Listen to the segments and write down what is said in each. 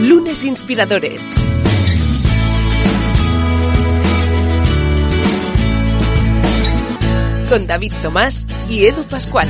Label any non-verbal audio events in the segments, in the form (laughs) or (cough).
Lunes Inspiradores. Con David Tomás y Edu Pascual.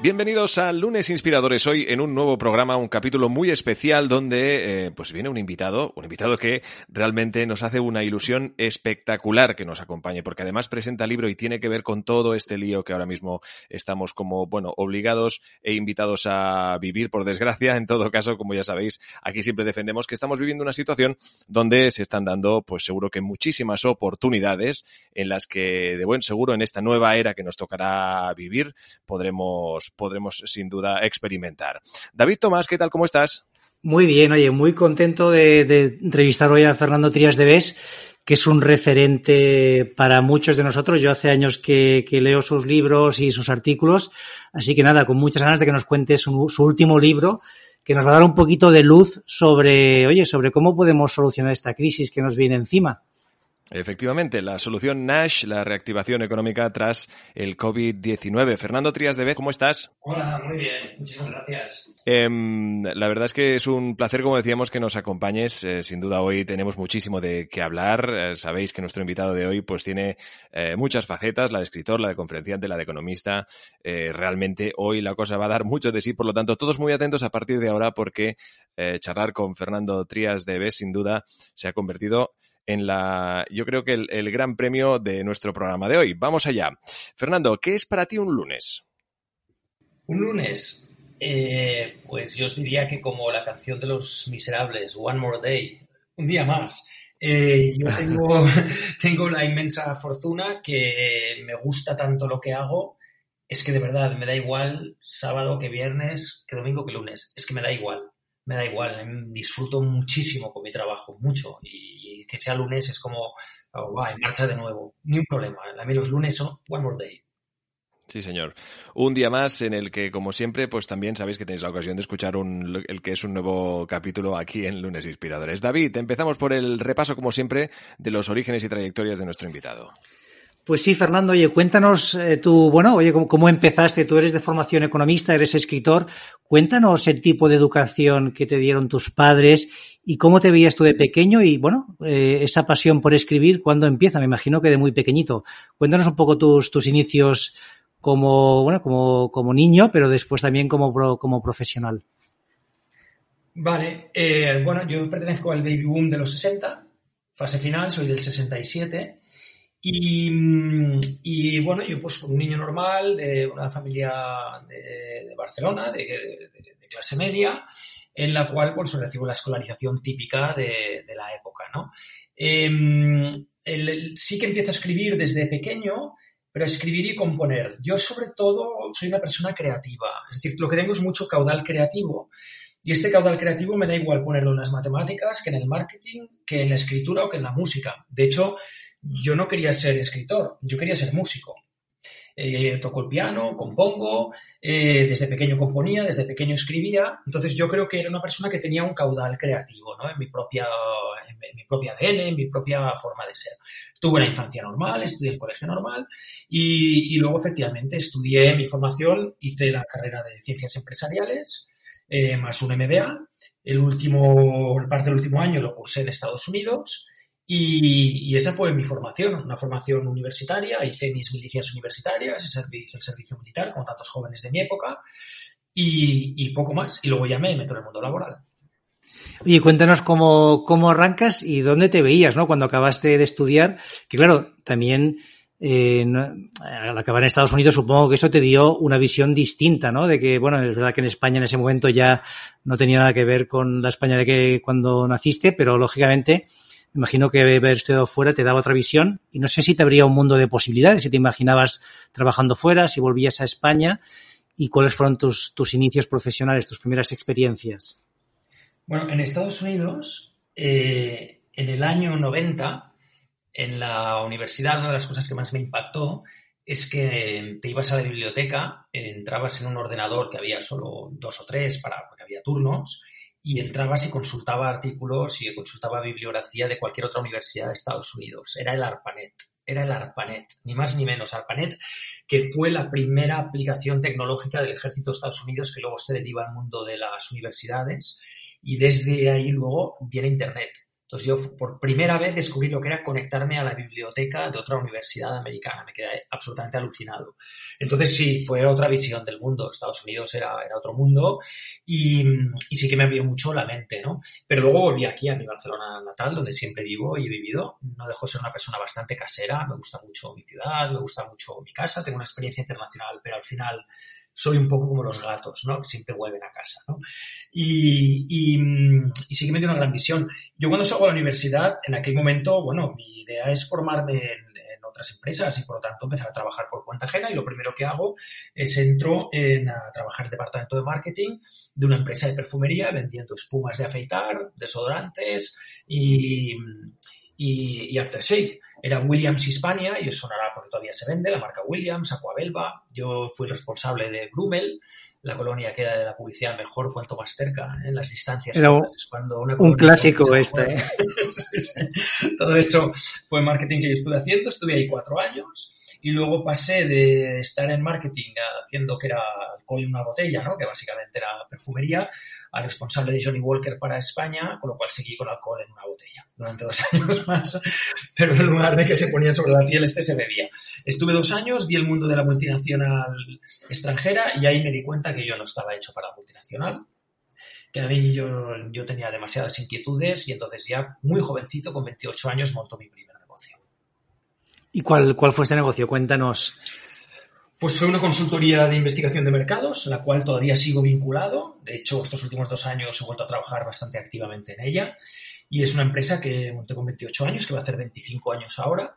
Bienvenidos a Lunes Inspiradores. Hoy en un nuevo programa, un capítulo muy especial donde eh, pues viene un invitado, un invitado que realmente nos hace una ilusión espectacular que nos acompañe, porque además presenta libro y tiene que ver con todo este lío que ahora mismo estamos como, bueno, obligados e invitados a vivir, por desgracia. En todo caso, como ya sabéis, aquí siempre defendemos que estamos viviendo una situación donde se están dando, pues seguro que muchísimas oportunidades en las que de buen seguro en esta nueva era que nos tocará vivir podremos podremos sin duda experimentar. David Tomás, ¿qué tal? ¿Cómo estás? Muy bien, oye, muy contento de, entrevistar hoy a Fernando Trías de Bes, que es un referente para muchos de nosotros. Yo hace años que, leo sus libros y sus artículos, así que nada, con muchas ganas de que nos cuente su, su último libro, que nos va a dar un poquito de luz sobre, oye, sobre cómo podemos solucionar esta crisis que nos viene encima. Efectivamente, la solución Nash, la reactivación económica tras el COVID-19. Fernando Trías de Vez, ¿cómo estás? Hola, muy bien, muchísimas gracias. Em, la verdad es que es un placer, como decíamos, que nos acompañes. Eh, sin duda hoy tenemos muchísimo de qué hablar. Eh, sabéis que nuestro invitado de hoy pues tiene eh, muchas facetas, la de escritor, la de conferenciante, la de economista. realmente hoy la cosa va a dar mucho de sí, por lo tanto, todos muy atentos a partir de ahora porque charlar con Fernando Trías de Vez sin duda se ha convertido en la, yo creo que el, gran premio de nuestro programa de hoy. Vamos allá. Fernando, ¿qué es para ti un lunes? Un lunes, eh, pues yo os diría que como la canción de los miserables, One More Day, un día más. Eh, yo (laughs) tengo, tengo la inmensa fortuna que me gusta tanto lo que hago, es que de verdad me da igual sábado que viernes, que domingo que lunes, es que me da igual, me da igual, disfruto muchísimo con mi trabajo, mucho, y que sea lunes es como, oh, en marcha de nuevo. Ni un problema. A mí los lunes son one more day. Sí, señor. Un día más en el que, como siempre, pues también sabéis que tenéis la ocasión de escuchar un, el que es un nuevo capítulo aquí en Lunes Inspiradores. David, empezamos por el repaso, como siempre, de los orígenes y trayectorias de nuestro invitado. Pues sí, Fernando, oye, cuéntanos eh, tú, bueno, oye, ¿cómo, empezaste? Tú eres de formación economista, eres escritor. Cuéntanos el tipo de educación que te dieron tus padres y cómo te veías tú de pequeño y, bueno, eh, esa pasión por escribir, ¿cuándo empieza? Me imagino que de muy pequeñito. Cuéntanos un poco tus, tus inicios como, bueno, como, como niño, pero después también como, como profesional. Vale, eh, bueno, yo pertenezco al baby boom de los 60, fase final, soy del 67 y, bueno, yo pues un niño normal de una familia de, Barcelona, de, clase media, en la cual pues recibo la escolarización típica de, la época, ¿no? Em, sí que empiezo a escribir desde pequeño, pero escribir y componer. Yo sobre todo soy una persona creativa, es decir, lo que tengo es mucho caudal creativo. Y este caudal creativo me da igual ponerlo en las matemáticas, que en el marketing, que en la escritura o que en la música. De hecho, yo no quería ser escritor, yo quería ser músico. Eh, toco el piano, compongo, eh, desde pequeño componía, desde pequeño escribía, entonces yo creo que era una persona que tenía un caudal creativo, ¿no? En mi propia, en mi propia ADN, en mi propia forma de ser. Tuve una infancia normal, estudié el colegio normal y, luego efectivamente estudié mi formación, hice la carrera de ciencias empresariales, eh, más un MBA. El último, parte del último año lo cursé en Estados Unidos y, esa fue mi formación, una formación universitaria, hice mis milicias universitarias, hice el servicio militar, como tantos jóvenes de mi época, y, poco más. Y luego ya me meto en el mundo laboral. Y cuéntanos cómo, cómo arrancas y dónde te veías, ¿no? Cuando acabaste de estudiar, que claro, también eh, al acabar en Estados Unidos supongo que eso te dio una visión distinta, ¿no? De que, bueno, es verdad que en España en ese momento ya no tenía nada que ver con la España de que cuando naciste, pero lógicamente imagino que haber estudiado fuera te daba otra visión y no sé si te habría un mundo de posibilidades, si te imaginabas trabajando fuera, si volvías a España y cuáles fueron tus, tus inicios profesionales, tus primeras experiencias. Bueno, en Estados Unidos, eh, en el año 90, en la universidad, una de las cosas que más me impactó es que te ibas a la biblioteca, entrabas en un ordenador que había solo dos o tres para, porque había turnos, y entrabas y consultaba artículos y consultaba bibliografía de cualquier otra universidad de Estados Unidos. Era el ARPANET. era el ARPANET, ni más ni menos. ARPANET, que fue la primera aplicación tecnológica del ejército de Estados Unidos que luego se deriva al mundo de las universidades y desde ahí luego viene Internet. Entonces yo por primera vez descubrí lo que era conectarme a la biblioteca de otra universidad americana. Me quedé absolutamente alucinado. Entonces sí, fue otra visión del mundo. Estados Unidos era, otro mundo y, y, sí que me abrió mucho la mente, ¿no? Pero luego volví aquí a mi Barcelona natal, donde siempre vivo y he vivido. No dejo de ser una persona bastante casera. Me gusta mucho mi ciudad, me gusta mucho mi casa. Tengo una experiencia internacional, pero al final soy un poco como los gatos, ¿no? Que siempre vuelven a casa, ¿no? Y, y, y sí que me dio una gran visión. Yo cuando salgo a la universidad, en aquel momento, bueno, mi idea es formarme en, en otras empresas y por lo tanto empezar a trabajar por cuenta ajena y lo primero que hago es entro en a trabajar en el departamento de marketing de una empresa de perfumería vendiendo espumas de afeitar, desodorantes y, y, y aftershave. Era Williams Hispania, y os sonará porque todavía se vende, la marca Williams, Aquabelva. Yo fui responsable de Brumel, la colonia que era de la publicidad mejor cuanto más cerca, en las distancias. Era un, es cuando una un clásico este. ¿eh? (laughs) Todo eso fue marketing que yo estuve haciendo, estuve ahí cuatro años y luego pasé de estar en marketing haciendo que era alcohol en una botella, ¿no? que básicamente era perfumería, a responsable de Johnny Walker para España, con lo cual seguí con alcohol en una botella durante dos (laughs) años más, pero en lugar de que se ponía sobre la piel, este se bebía. Estuve dos años, vi el mundo de la multinacional extranjera y ahí me di cuenta que yo no estaba hecho para la multinacional, que a mí yo, yo tenía demasiadas inquietudes y entonces ya muy jovencito, con 28 años, montó mi primer negocio. ¿Y cuál, cuál fue este negocio? Cuéntanos. Pues fue una consultoría de investigación de mercados, en la cual todavía sigo vinculado. De hecho, estos últimos dos años he vuelto a trabajar bastante activamente en ella. Y es una empresa que monté con 28 años, que va a hacer 25 años ahora.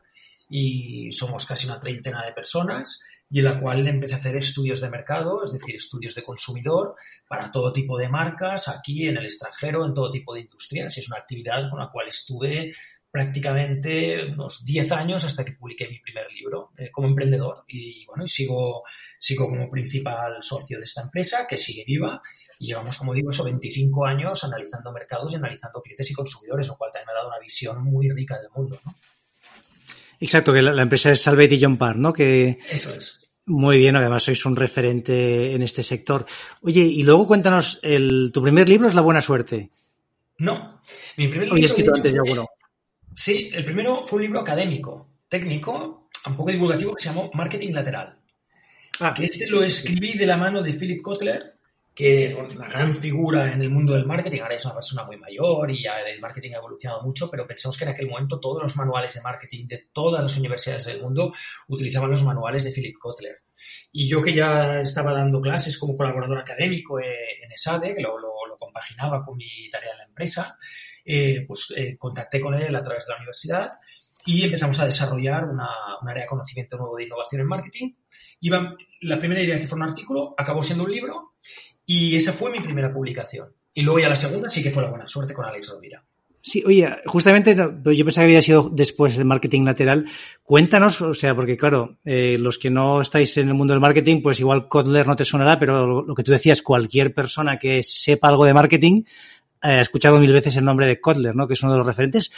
Y somos casi una treintena de personas y en la cual empecé a hacer estudios de mercado, es decir, estudios de consumidor para todo tipo de marcas, aquí en el extranjero, en todo tipo de industrias. Y es una actividad con la cual estuve prácticamente unos 10 años hasta que publiqué mi primer libro eh, como emprendedor y bueno, y sigo, sigo como principal socio de esta empresa que sigue viva y llevamos, como digo, eso 25 años analizando mercados y analizando clientes y consumidores, lo cual también me ha dado una visión muy rica del mundo, ¿no? Exacto, que la, la empresa es Salvet y John Parr, ¿no? Que Eso es. Muy bien, además sois un referente en este sector. Oye, y luego cuéntanos, el, tu primer libro es La Buena Suerte. No, mi primer libro... Oye, escrito antes yo uno. Sí, el primero fue un libro académico, técnico, un poco divulgativo, que se llamó Marketing Lateral. Ah. Que este lo escribí de la mano de Philip Kotler, que es una gran figura en el mundo del marketing, ahora es una persona muy mayor y ya el marketing ha evolucionado mucho, pero pensemos que en aquel momento todos los manuales de marketing de todas las universidades del mundo utilizaban los manuales de Philip Kotler. Y yo que ya estaba dando clases como colaborador académico en ESADE, que lo, lo, lo compaginaba con mi tarea en la empresa, eh, pues eh, contacté con él a través de la universidad y empezamos a desarrollar una, un área de conocimiento nuevo de innovación en marketing. Iba, la primera idea que fue un artículo acabó siendo un libro y esa fue mi primera publicación. Y luego ya la segunda sí que fue la buena suerte con Alex Rovira. Sí, oye, justamente yo pensaba que había sido después del marketing lateral. Cuéntanos, o sea, porque claro, eh, los que no estáis en el mundo del marketing, pues igual Kotler no te sonará, pero lo que tú decías, cualquier persona que sepa algo de marketing eh, escuchado mil veces el nombre de Kotler, ¿no? Que es uno de los referentes.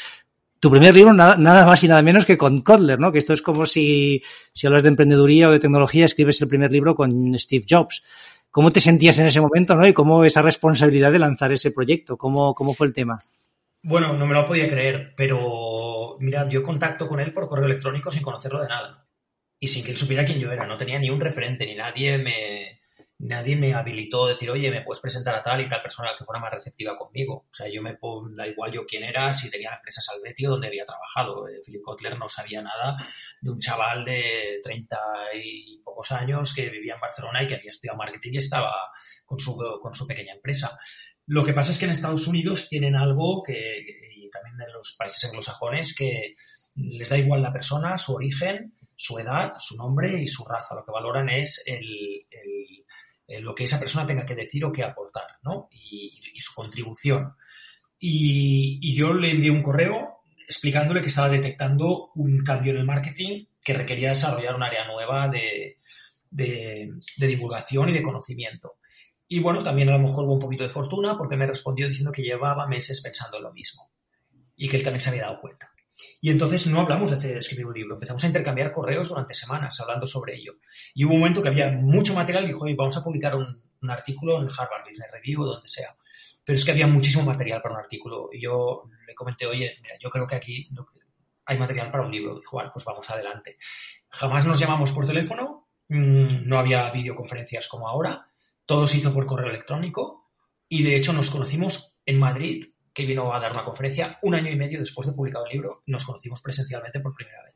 Tu primer libro, nada, nada, más y nada menos que con Kotler, ¿no? Que esto es como si, si hablas de emprendeduría o de tecnología, escribes el primer libro con Steve Jobs. ¿Cómo te sentías en ese momento, no? Y cómo esa responsabilidad de lanzar ese proyecto, ¿cómo, cómo fue el tema? Bueno, no me lo podía creer, pero mira, yo contacto con él por correo electrónico sin conocerlo de nada. Y sin que él supiera quién yo era. No tenía ni un referente, ni nadie me, nadie me habilitó a decir, oye, me puedes presentar a tal y tal persona que fuera más receptiva conmigo. O sea, yo me da igual yo quién era, si tenía la empresa Salvetio donde había trabajado. Eh, Philip Kotler no sabía nada de un chaval de 30 y pocos años que vivía en Barcelona y que había estudiado marketing y estaba con su, con su pequeña empresa. Lo que pasa es que en Estados Unidos tienen algo que, y también en los países anglosajones, que les da igual la persona, su origen, su edad, su nombre y su raza. Lo que valoran es el, el eh, lo que esa persona tenga que decir o que aportar, ¿no? Y, su contribución. Y, y, yo le envié un correo explicándole que estaba detectando un cambio en el marketing que requería desarrollar un área nueva de, de, de divulgación y de conocimiento. Y bueno, también a lo mejor hubo un poquito de fortuna porque me respondió diciendo que llevaba meses pensando en lo mismo y que él también se había dado cuenta. Y entonces no hablamos de escribir un libro, empezamos a intercambiar correos durante semanas hablando sobre ello. Y hubo un momento que había mucho material y dijo, vamos a publicar un, un artículo en Harvard Business Review o donde sea. Pero es que había muchísimo material para un artículo. Y yo le comenté, oye, mira, yo creo que aquí hay material para un libro. Dijo, bueno, pues vamos adelante. Jamás nos llamamos por teléfono, mm, no había videoconferencias como ahora, todo se hizo por correo electrónico y de hecho nos conocimos en Madrid, que vino a dar una conferencia un año y medio después de publicado el libro, nos conocimos presencialmente por primera vez.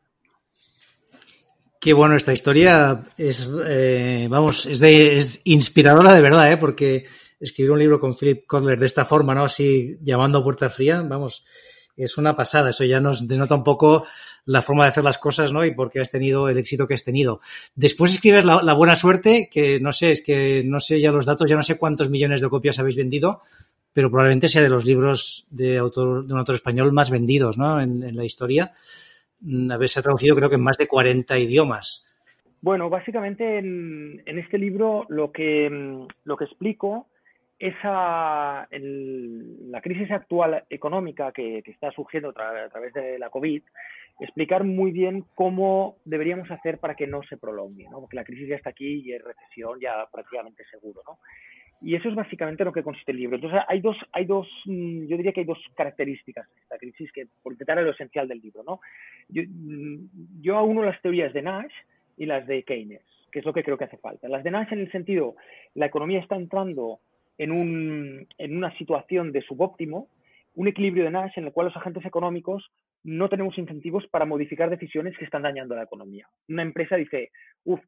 Qué bueno esta historia es, eh, vamos, es, de, es inspiradora de verdad, ¿eh? porque escribir un libro con Philip Kotler de esta forma, ¿no? Así llamando a puerta fría, vamos, es una pasada. Eso ya nos denota un poco la forma de hacer las cosas, ¿no? Y por qué has tenido el éxito que has tenido. Después escribes la, la, buena suerte, que no sé, es que no sé ya los datos, ya no sé cuántos millones de copias habéis vendido, pero probablemente sea de los libros de autor, de un autor español más vendidos, ¿no? En, la historia. Mm, Haberse traducido creo que en más de 40 idiomas. Bueno, básicamente en, este libro lo que, mm, lo que explico el, la crisis actual económica que, está surgiendo a través de la COVID, explicar muy bien cómo deberíamos hacer para que no se prolongue, ¿no? porque la crisis ya está aquí y es recesión ya prácticamente seguro. ¿no? Y eso es básicamente lo que consiste el libro. Entonces, hay dos, hay dos, mm, yo diría que hay dos características de esta crisis que, por intentar, lo esencial del libro. ¿no? Yo, mm, yo uno las teorías de Nash y las de Keynes, que es lo que creo que hace falta. Las de Nash en el sentido, la economía está entrando en, un, en una situación de subóptimo, un equilibrio de Nash en el cual los agentes económicos no tenemos incentivos para modificar decisiones que están dañando a la economía. Una empresa dice, uff,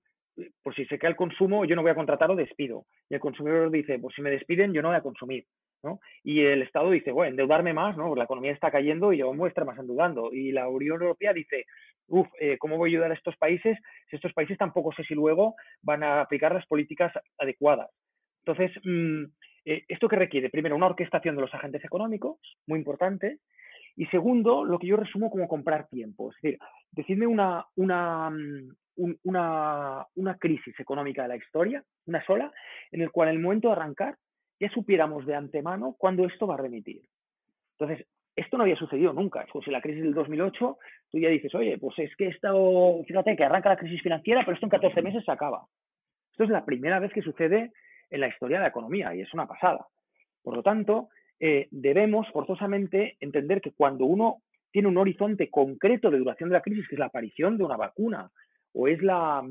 por si se cae el consumo, yo no voy a contratar o despido. Y el consumidor dice, pues si me despiden, yo no voy a consumir. ¿no? Y el Estado dice, bueno, endeudarme más, ¿no? la economía está cayendo y yo voy a estar más endeudando. Y la Unión Europea dice, uff, eh, ¿cómo voy a ayudar a estos países si estos países tampoco sé si luego van a aplicar las políticas adecuadas? Entonces, mmm, eh, ¿esto que requiere? Primero, una orquestación de los agentes económicos, muy importante. Y segundo, lo que yo resumo como comprar tiempo. Es decir, decidme una, una, un, una, crisis económica de la historia, una sola, en el cual en el momento de arrancar ya supiéramos de antemano cuándo esto va a remitir. Entonces, esto no había sucedido nunca. Como si la crisis del 2008, tú ya dices, oye, pues es que esto, fíjate que arranca la crisis financiera, pero esto en 14 meses se acaba. Esto es la primera vez que sucede en la historia de la economía y es una pasada. Por lo tanto, eh, debemos forzosamente entender que cuando uno tiene un horizonte concreto de duración de la crisis, que es la aparición de una vacuna o es la,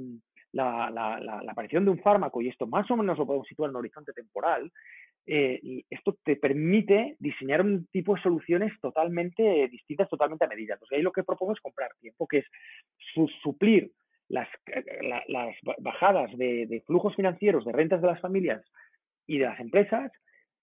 la, la, la aparición de un fármaco, y esto más o menos lo podemos situar en un horizonte temporal, eh, esto te permite diseñar un tipo de soluciones totalmente distintas, totalmente a medida. Entonces ahí lo que propongo es comprar tiempo, que es su suplir las, la, las bajadas de, de, flujos financieros, de rentas de las familias y de las empresas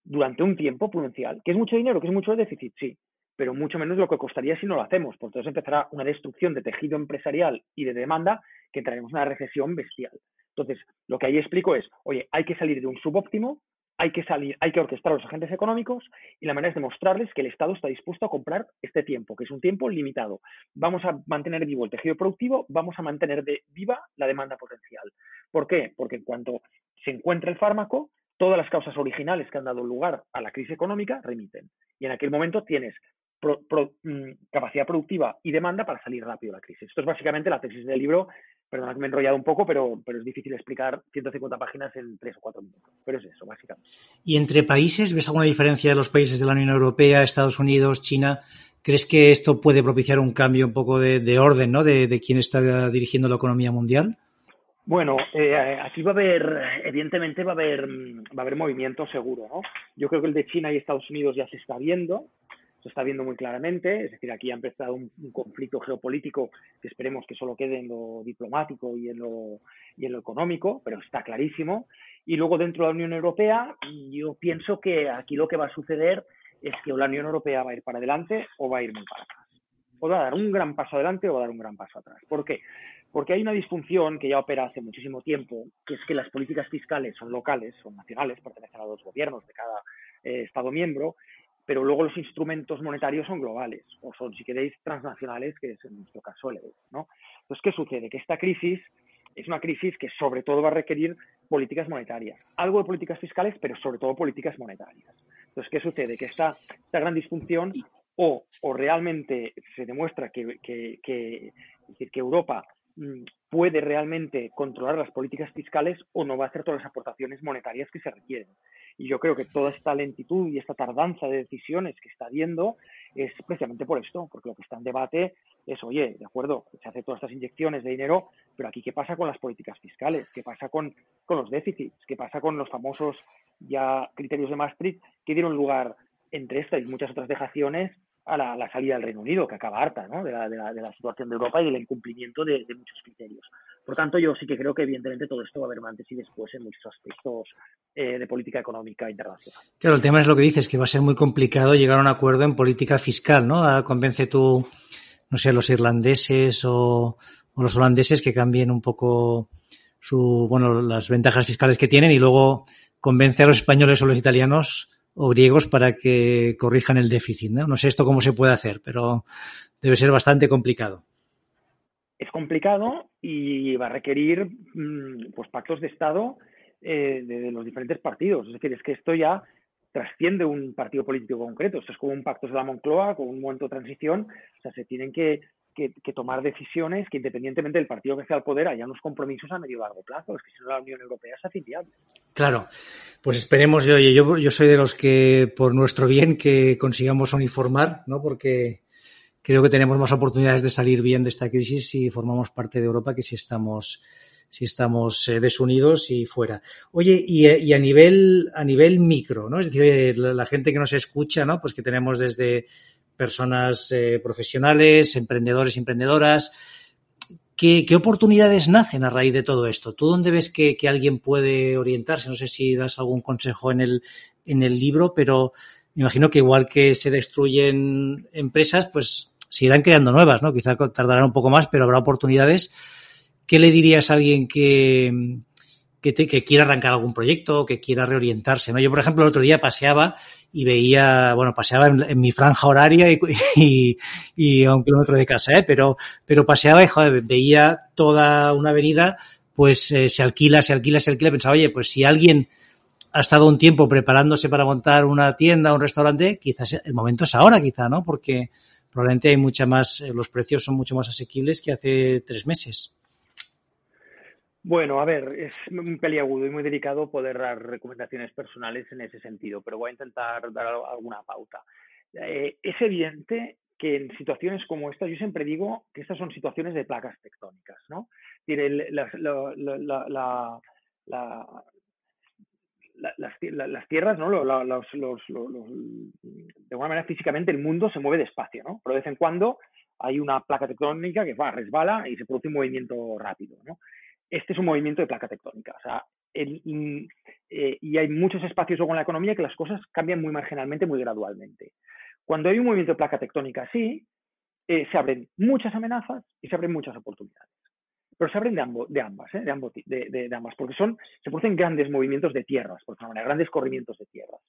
durante un tiempo prudencial. ¿Que es mucho dinero? ¿Que es mucho déficit? Sí, pero mucho menos lo que costaría si no lo hacemos. Por entonces empezará una destrucción de tejido empresarial y de demanda que traeremos una recesión bestial. Entonces, lo que ahí explico es, oye, hay que salir de un subóptimo hay que salir, hay que orquestar a los agentes económicos y la manera es demostrarles que el Estado está dispuesto a comprar este tiempo, que es un tiempo limitado. Vamos a mantener vivo el tejido productivo, vamos a mantener de viva la demanda potencial. ¿Por qué? Porque en cuanto se encuentra el fármaco, todas las causas originales que han dado lugar a la crisis económica remiten. Y en aquel momento tienes pro, pro, mmm, capacidad productiva y demanda para salir rápido de la crisis. Esto es básicamente la tesis del libro Perdona que me he enrollado un poco, pero, pero es difícil explicar 150 páginas en 3 o 4 minutos. Pero es eso, básicamente. ¿Y entre países ves alguna diferencia de los países de la Unión Europea, Estados Unidos, China? ¿Crees que esto puede propiciar un cambio un poco de, de orden, ¿no? De, de, quién está dirigiendo la economía mundial? Bueno, eh, aquí va a haber, evidentemente va a haber, va a haber movimiento seguro, ¿no? Yo creo que el de China y Estados Unidos ya se está viendo, se está viendo muy claramente, es decir, aquí ha empezado un, conflicto geopolítico que esperemos que solo quede en lo diplomático y en lo, económico, pero está clarísimo. Y luego dentro de la Unión Europea, yo pienso que aquí lo que va a suceder es que la Unión Europea va a ir para adelante o va a ir muy para atrás. O va a dar un gran paso adelante o va a dar un gran paso atrás. ¿Por qué? Porque hay una disfunción que ya opera hace muchísimo tiempo, que es que las políticas fiscales son locales, son nacionales, pertenecen a los gobiernos de cada eh, Estado miembro, pero luego los instrumentos monetarios son globales, o son, si queréis, transnacionales, que es en nuestro caso el euro, ¿no? Entonces, ¿qué sucede? Que esta crisis es una crisis que sobre todo va a requerir políticas monetarias, algo de políticas fiscales, pero sobre todo políticas monetarias. Entonces, ¿qué sucede? Que esta, esta gran disfunción o, o realmente se demuestra que, que, que, que Europa mm, puede realmente controlar las políticas fiscales o no va a hacer todas las aportaciones monetarias que se requieren. Y yo creo que toda esta lentitud y esta tardanza de decisiones que está habiendo es precisamente por esto, porque lo que está en debate es, oye, de acuerdo, se hace todas estas inyecciones de dinero, pero aquí qué pasa con las políticas fiscales, qué pasa con, con los déficits, qué pasa con los famosos ya criterios de Maastricht que dieron lugar entre estas y muchas otras dejaciones a la, salida del Reino Unido, que acaba harta ¿no? de, la, de, la, de, la, situación de Europa y del incumplimiento de, muchos criterios. Por tanto, yo sí que creo que evidentemente todo esto va a haber antes y después en muchos aspectos eh, de política económica internacional. Claro, el tema es lo que dices, que va a ser muy complicado llegar a un acuerdo en política fiscal, ¿no? Ah, convence tú, no sé, los irlandeses o, o los holandeses que cambien un poco su, bueno, las ventajas fiscales que tienen y luego convence a los españoles o los italianos o griegos para que corrijan el déficit. ¿no? no sé esto cómo se puede hacer, pero debe ser bastante complicado. Es complicado y va a requerir mm, pues pactos de Estado eh, de, los diferentes partidos. Es decir, es que esto ya trasciende un partido político concreto. Esto es como un pacto de la Moncloa, con un momento de transición. O sea, se tienen que que, tomar decisiones que independientemente del partido que esté al poder haya unos compromisos a medio y largo plazo. Es que si no la Unión Europea es inviable. Claro, pues esperemos, oye, yo, yo soy de los que por nuestro bien que consigamos uniformar, ¿no? Porque creo que tenemos más oportunidades de salir bien de esta crisis si formamos parte de Europa que si estamos si estamos eh, desunidos y fuera. Oye, y, y, a nivel a nivel micro, ¿no? Es decir, la, la gente que nos escucha, ¿no? Pues que tenemos desde personas eh, profesionales, emprendedores, emprendedoras. ¿Qué, ¿Qué, oportunidades nacen a raíz de todo esto? ¿Tú dónde ves que, que, alguien puede orientarse? No sé si das algún consejo en el, en el libro, pero me imagino que igual que se destruyen empresas, pues se irán creando nuevas, ¿no? Quizá tardarán un poco más, pero habrá oportunidades. ¿Qué le dirías a alguien que, que, te, que quiera arrancar algún proyecto, que quiera reorientarse, ¿no? Yo, por ejemplo, el otro día paseaba y veía, bueno, paseaba en, en mi franja horaria y, (laughs) y, y, a un kilómetro de casa, ¿eh? Pero, pero paseaba y, joder, veía toda una avenida, pues eh, se alquila, se alquila, se alquila. Pensaba, oye, pues si alguien ha estado un tiempo preparándose para montar una tienda, un restaurante, quizás el momento es ahora, quizá, ¿no? Porque probablemente hay mucha más, eh, los precios son mucho más asequibles que hace tres meses. Bueno, a ver, es un peliagudo y muy delicado poder dar recomendaciones personales en ese sentido, pero voy a intentar dar alguna pauta. Eh, es evidente que en situaciones como esta, yo siempre digo que estas son situaciones de placas tectónicas, ¿no? Las, las, tierras, ¿no? De alguna manera físicamente el mundo se mueve despacio, ¿no? Pero de vez en cuando hay una placa tectónica que va, resbala y se produce un movimiento rápido, ¿no? Este es un movimiento de placa tectónica. O sea, el, eh, y hay muchos espacios luego en la economía que las cosas cambian muy marginalmente, muy gradualmente. Cuando hay un movimiento de placa tectónica así, eh, se abren muchas amenazas y se abren muchas oportunidades. Pero se abren de, ambas, ¿eh? de, ambos, ambas, porque son, se producen grandes movimientos de tierras, por ejemplo, grandes corrimientos de tierras.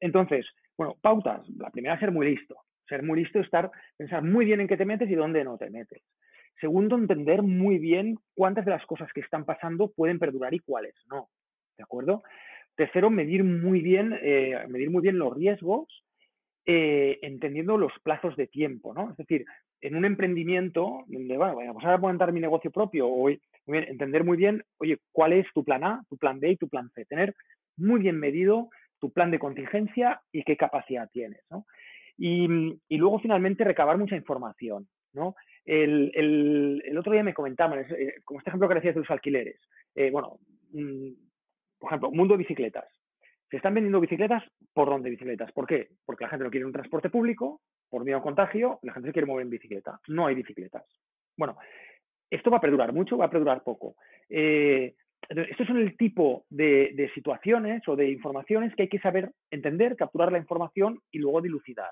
Entonces, bueno, pautas. La primera es ser muy listo. Ser muy listo es estar, pensar muy bien en qué te metes y dónde no te metes. Segundo, entender muy bien cuántas de las cosas que están pasando pueden perdurar y cuáles no. ¿De acuerdo? Tercero, medir muy bien, eh, medir muy bien los riesgos, eh, entendiendo los plazos de tiempo, ¿no? Es decir, en un emprendimiento, donde, bueno, vamos a montar mi negocio propio, o muy bien, entender muy bien, oye, cuál es tu plan A, tu plan B y tu plan C. Tener muy bien medido tu plan de contingencia y qué capacidad tienes, ¿no? Y, y luego, finalmente, recabar mucha información, ¿no? El, el, otro día me comentaban, eh, como este ejemplo que decías de los alquileres. Eh, bueno, mm, por ejemplo, mundo de bicicletas. Se están vendiendo bicicletas, ¿por dónde bicicletas? ¿Por qué? Porque la gente no quiere un transporte público, por miedo a contagio, la gente se quiere mover en bicicleta. No hay bicicletas. Bueno, esto va a perdurar mucho, va a perdurar poco. Estos son el tipo de, situaciones o de informaciones que hay que saber entender, capturar la información y luego dilucidar.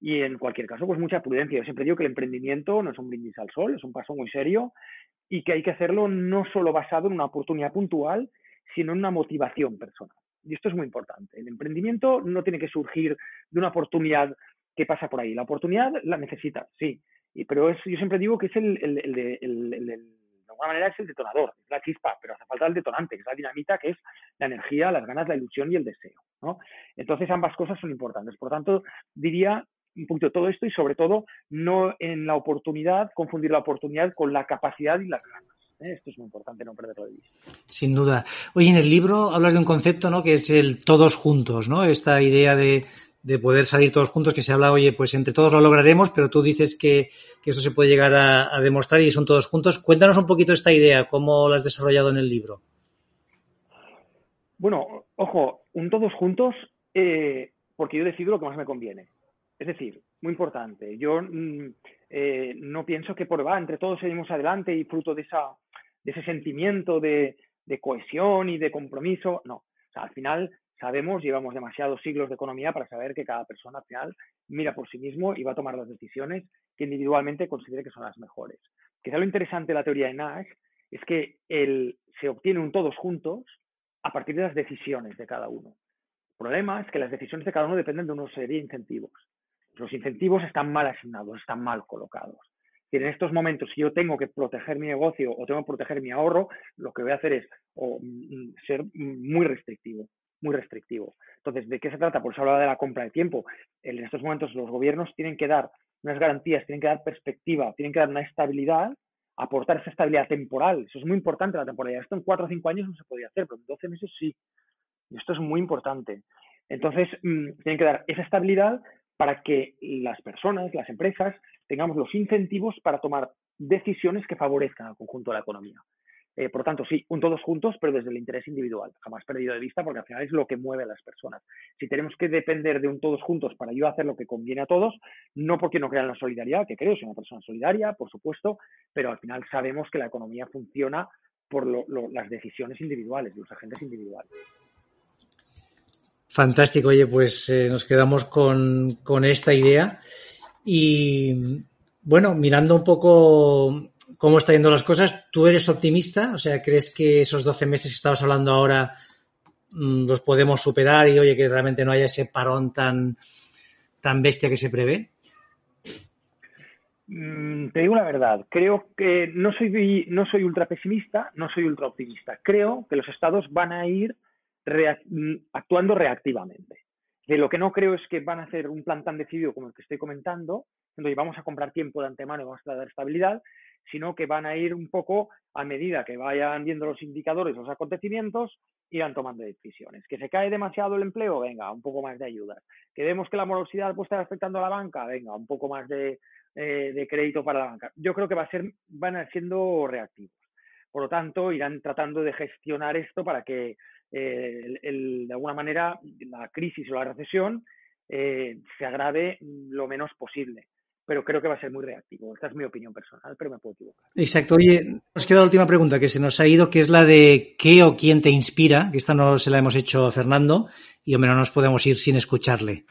Y en cualquier caso, pues mucha prudencia. Yo siempre digo que el emprendimiento no es un brindis al sol, es un paso muy serio y que hay que hacerlo no solo basado en una oportunidad puntual, sino en una motivación personal. Y esto es muy importante. El emprendimiento no tiene que surgir de una oportunidad que pasa por ahí. La oportunidad la necesita, sí. Y, pero es, yo siempre digo que es el, el, el, el de alguna manera es el detonador, es la chispa, pero hace falta el detonante, que es la dinamita, que es la energía, las ganas, la ilusión y el deseo. ¿no? Entonces ambas cosas son importantes. Por tanto, diría un poquito todo esto y sobre todo no en la oportunidad, confundir la oportunidad con la capacidad y las ganas. ¿eh? Esto es muy importante, no perderlo de vista. Sin duda. Oye, en el libro hablas de un concepto, ¿no? Que es el todos juntos, ¿no? Esta idea de, de poder salir todos juntos, que se habla, oye, pues entre todos lo lograremos, pero tú dices que, que eso se puede llegar a, a, demostrar y son todos juntos. Cuéntanos un poquito esta idea, cómo la has desarrollado en el libro. Bueno, ojo, un todos juntos, eh, porque yo decido lo que más me conviene. Es decir, muy importante, yo mm, eh, no pienso que por va, entre todos seguimos adelante y fruto de, esa, de ese sentimiento de, cohesión y de compromiso, no. Al final sabemos, llevamos demasiados siglos de economía para saber que cada persona al final mira por sí mismo y va a tomar las decisiones que individualmente considere que son las mejores. Quizá lo interesante de la teoría de Nash es que el, se obtiene un todos juntos a partir de las decisiones de cada uno. El problema es que las decisiones de cada uno dependen de una serie de incentivos. Los incentivos están mal asignados, están mal colocados. Y en estos momentos, si yo tengo que proteger mi negocio o tengo que proteger mi ahorro, lo que voy a hacer es o, mm, ser muy restrictivo muy restrictivo. Entonces, ¿de qué se trata? Por eso hablaba de la compra de tiempo. En estos momentos los gobiernos tienen que dar unas garantías, tienen que dar perspectiva, tienen que dar una estabilidad, aportar esa estabilidad temporal. Eso es muy importante la temporalidad. Esto en cuatro o cinco años no se podía hacer, pero en 12 meses sí. Y esto es muy importante. Entonces, mmm, tienen que dar esa estabilidad para que las personas, las empresas, tengamos los incentivos para tomar decisiones que favorezcan al conjunto de la economía. Eh, por tanto, sí, un todos juntos, pero desde el interés individual, jamás perdido de vista, porque al final es lo que mueve a las personas. Si tenemos que depender de un todos juntos para yo hacer lo que conviene a todos, no porque no crean la solidaridad, que creo, soy una persona solidaria, por supuesto, pero al final sabemos que la economía funciona por lo, las decisiones individuales, los agentes individuales. Fantástico, oye, pues eh, nos quedamos con, con esta idea. Y bueno, mirando un poco cómo están yendo las cosas, ¿tú eres optimista? O sea, ¿crees que esos 12 meses que estabas hablando ahora mmm, los podemos superar y oye, que realmente no haya ese parón tan, tan bestia que se prevé? Mm, te digo la verdad, creo que no soy, no soy ultra pesimista, no soy ultra optimista. Creo que los estados van a ir reac actuando reactivamente. De lo que no creo es que van a hacer un plan tan decidido como el que estoy comentando, donde vamos a comprar tiempo de antemano y vamos a dar estabilidad, sino que van a ir un poco a medida que vayan viendo los indicadores, los acontecimientos, irán tomando decisiones. Que se cae demasiado el empleo, venga, un poco más de ayuda. Que vemos que la morosidad puede estar afectando a la banca, venga, un poco más de, eh, de crédito para la banca. Yo creo que va a ser, van a siendo reactivos. Por lo tanto, irán tratando de gestionar esto para que, eh, el, el, de alguna manera, la crisis o la recesión eh, se agrave lo menos posible pero creo que va a ser muy reactivo. Esta es mi opinión personal, pero me puedo equivocar. Exacto. Oye, nos queda la última pregunta que se nos ha ido, que es la de qué o quién te inspira, que esta no se la hemos hecho a Fernando y hombre, no nos podemos ir sin escucharle.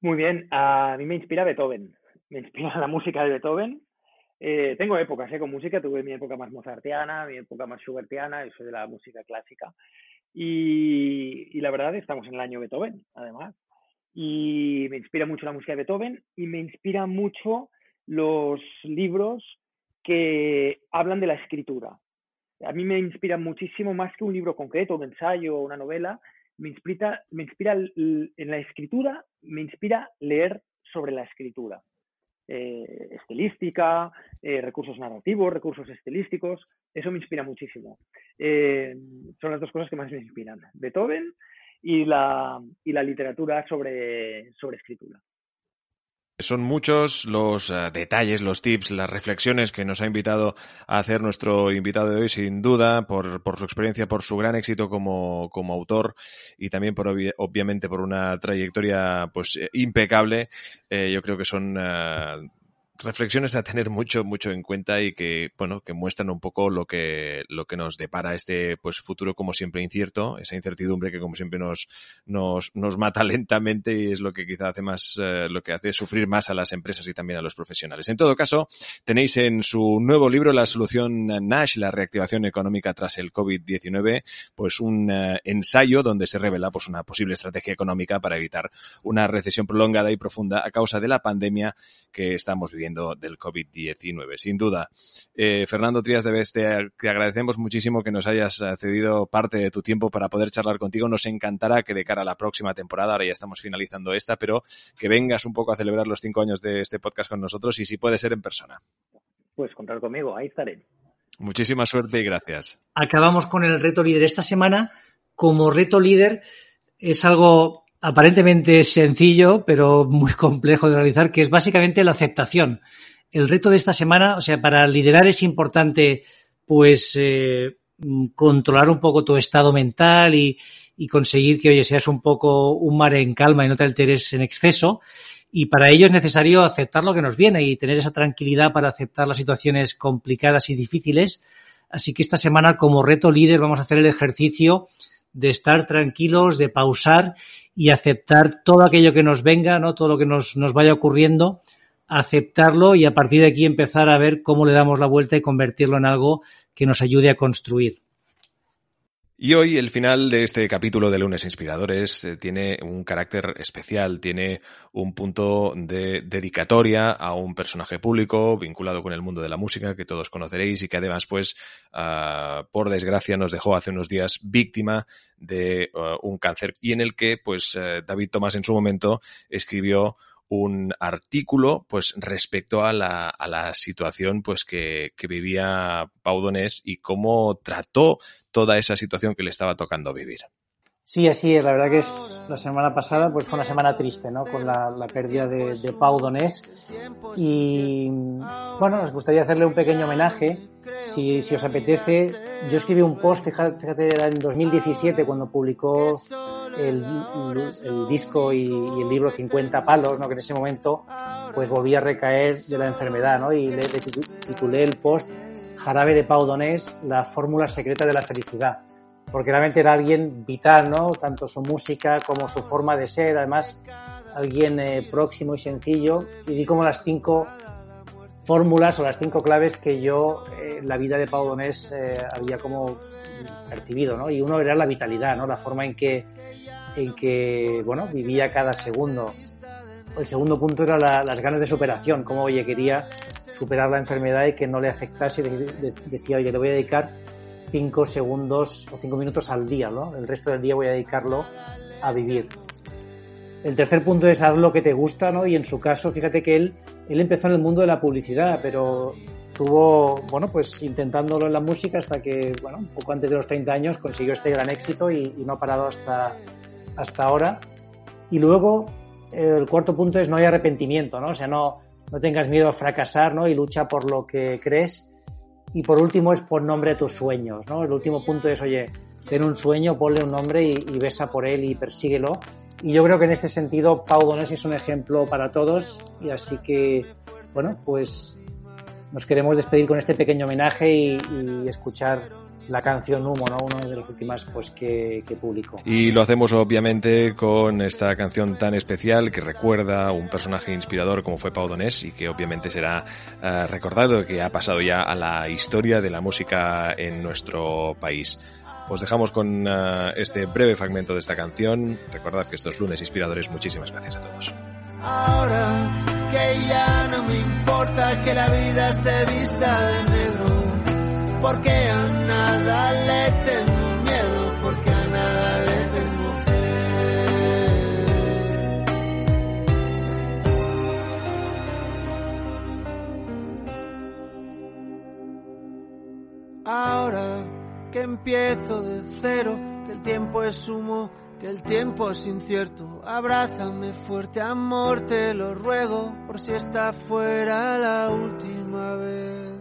Muy bien, a mí me inspira Beethoven, me inspira (laughs) la música de Beethoven. Eh, tengo épocas ¿eh? con música, tuve mi época más mozartiana, mi época más schubertiana, eso de la música clásica. Y, y la verdad, estamos en el año Beethoven, además y me inspira mucho la música de Beethoven y me inspira mucho los libros que hablan de la escritura. A mí me inspira muchísimo más que un libro concreto, un ensayo una novela, me inspira, me inspira en la escritura, me inspira leer sobre la escritura. Eh, estilística, eh, recursos narrativos, recursos estilísticos, eso me inspira muchísimo. Eh, son las dos cosas que más me inspiran. Beethoven y la, y la literatura sobre, sobre escritura. Son muchos los uh, detalles, los tips, las reflexiones que nos ha invitado a hacer nuestro invitado de hoy, sin duda, por, su experiencia, por su gran éxito como, autor y también, por, obviamente, por una trayectoria pues impecable. Eh, yo creo que son reflexiones a tener mucho, mucho en cuenta y que, bueno, que muestran un poco lo que, lo que nos depara este, pues, futuro como siempre incierto, esa incertidumbre que como siempre nos, nos, nos mata (laughs) lentamente y es lo que quizá hace más, eh, lo que hace sufrir más a las empresas y también a los profesionales. En todo caso, tenéis en su nuevo libro, La solución Nash, la reactivación económica tras el COVID-19, pues un uh, ensayo donde se revela, pues, una posible estrategia económica para evitar una recesión prolongada y profunda a causa de la pandemia que estamos viviendo viviendo del COVID-19. Sin duda. Eh, Fernando Trías de Beste, te agradecemos muchísimo que nos hayas cedido parte de tu tiempo para poder charlar contigo. Nos encantará que de cara a la próxima temporada, ahora ya estamos finalizando esta, pero que vengas un poco a celebrar los cinco años de este podcast con nosotros y si puede ser en persona. Pues contar conmigo, ahí estaré. Muchísima suerte y gracias. Acabamos con el reto líder esta semana. Como reto líder es algo aparentemente sencillo, pero muy (laughs) complejo de realizar, que es básicamente la aceptación. El reto de esta semana, o sea, para liderar es importante, pues, eh, controlar un poco tu estado mental y, y conseguir que, oye, seas un poco un mar en calma y no te alteres en exceso. Y para ello es necesario aceptar lo que nos viene y tener esa tranquilidad para aceptar las situaciones complicadas y difíciles. Así que esta semana, como reto líder, vamos a hacer el ejercicio de estar tranquilos, de pausar y aceptar todo aquello que nos venga, ¿no? Todo lo que nos, nos vaya ocurriendo, aceptarlo y a partir de aquí empezar a ver cómo le damos la vuelta y convertirlo en algo que nos ayude a construir. Y hoy el final de este capítulo de Lunes Inspiradores eh, tiene un carácter especial, tiene un punto de dedicatoria a un personaje público vinculado con el mundo de la música que todos conoceréis y que además pues uh, por desgracia nos dejó hace unos días víctima de uh, un cáncer y en el que pues uh, David Tomás en su momento escribió un artículo pues respecto a la, a la situación pues que, que vivía Pau Donés y cómo trató toda esa situación que le estaba tocando vivir. Sí, así es. La verdad que es la semana pasada pues fue una semana triste, ¿no? Con la, la pérdida de, de, Pau Donés. Y bueno, nos gustaría hacerle un pequeño homenaje. Si, si os apetece, yo escribí un post, fíjate, fíjate era en 2017 cuando publicó el, el disco y, y, el libro 50 palos, ¿no? Que en ese momento pues volví a recaer de la enfermedad, ¿no? Y le, le titulé el post Jarabe de Pau Donés, la fórmula secreta de la felicidad. Porque realmente era alguien vital, ¿no? Tanto su música como su forma de ser, además alguien eh, próximo y sencillo. Y di como las cinco fórmulas o las cinco claves que yo eh, la vida de Pau Donés eh, había como percibido, ¿no? Y uno era la vitalidad, ¿no? La forma en que, en que bueno, vivía cada segundo. El segundo punto era la, las ganas de superación, como, oye, quería superar la enfermedad y que no le afectase. Decía, oye, le voy a dedicar cinco segundos o cinco minutos al día, ¿no? El resto del día voy a dedicarlo a vivir. El tercer punto es haz lo que te gusta, ¿no? Y en su caso, fíjate que él, él empezó en el mundo de la publicidad, pero tuvo, bueno, pues intentándolo en la música hasta que, bueno, un poco antes de los 30 años consiguió este gran éxito y, no ha parado hasta, hasta ahora. Y luego, el cuarto punto es no hay arrepentimiento, ¿no? O sea, no, no tengas miedo a fracasar, ¿no? Y lucha por lo que crees. Y por último es pon nombre a tus sueños, ¿no? El último punto es, oye, ten un sueño, ponle un nombre y, y besa por él y persíguelo. Y yo creo que en este sentido Pau Donés es un ejemplo para todos y así que, bueno, pues nos queremos despedir con este pequeño homenaje y, escuchar la canción Humo, ¿no? Una de las últimas pues que, que publicó. Y lo hacemos obviamente con esta canción tan especial que recuerda un personaje inspirador como fue Pau Donés y que obviamente será uh, recordado que ha pasado ya a la historia de la música en nuestro país. Os dejamos con uh, este breve fragmento de esta canción. Recordad que estos lunes inspiradores, muchísimas gracias a todos. Ahora que ya no me importa que la vida se vista de negro porque a nada le tengo que empiezo de cero, que el tiempo es humo, que el tiempo es incierto, abrázame fuerte, amor, te lo ruego, por si esta fuera la última vez.